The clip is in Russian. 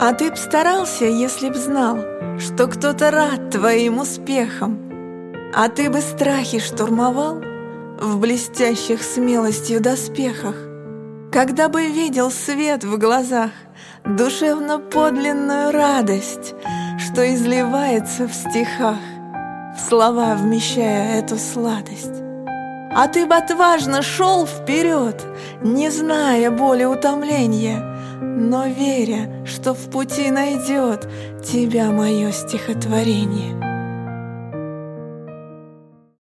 А ты б старался, если б знал, Что кто-то рад твоим успехам. А ты бы страхи штурмовал В блестящих смелостью доспехах. Когда бы видел свет в глазах, Душевно подлинную радость, Что изливается в стихах, В слова вмещая эту сладость. А ты бы отважно шел вперед, Не зная боли утомления, Но веря, что в пути найдет Тебя мое стихотворение.